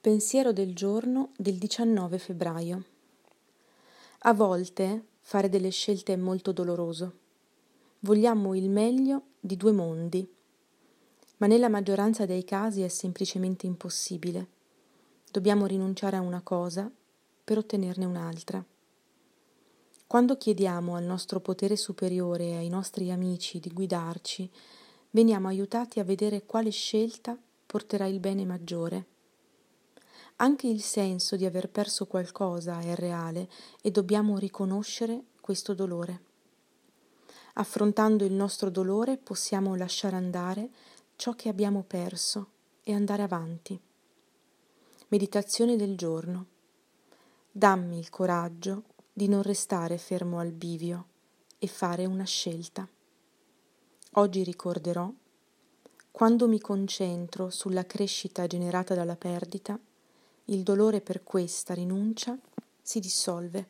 Pensiero del giorno del 19 febbraio. A volte fare delle scelte è molto doloroso. Vogliamo il meglio di due mondi, ma nella maggioranza dei casi è semplicemente impossibile. Dobbiamo rinunciare a una cosa per ottenerne un'altra. Quando chiediamo al nostro potere superiore e ai nostri amici di guidarci, veniamo aiutati a vedere quale scelta porterà il bene maggiore. Anche il senso di aver perso qualcosa è reale e dobbiamo riconoscere questo dolore. Affrontando il nostro dolore possiamo lasciare andare ciò che abbiamo perso e andare avanti. Meditazione del giorno. Dammi il coraggio di non restare fermo al bivio e fare una scelta. Oggi ricorderò, quando mi concentro sulla crescita generata dalla perdita, il dolore per questa rinuncia si dissolve.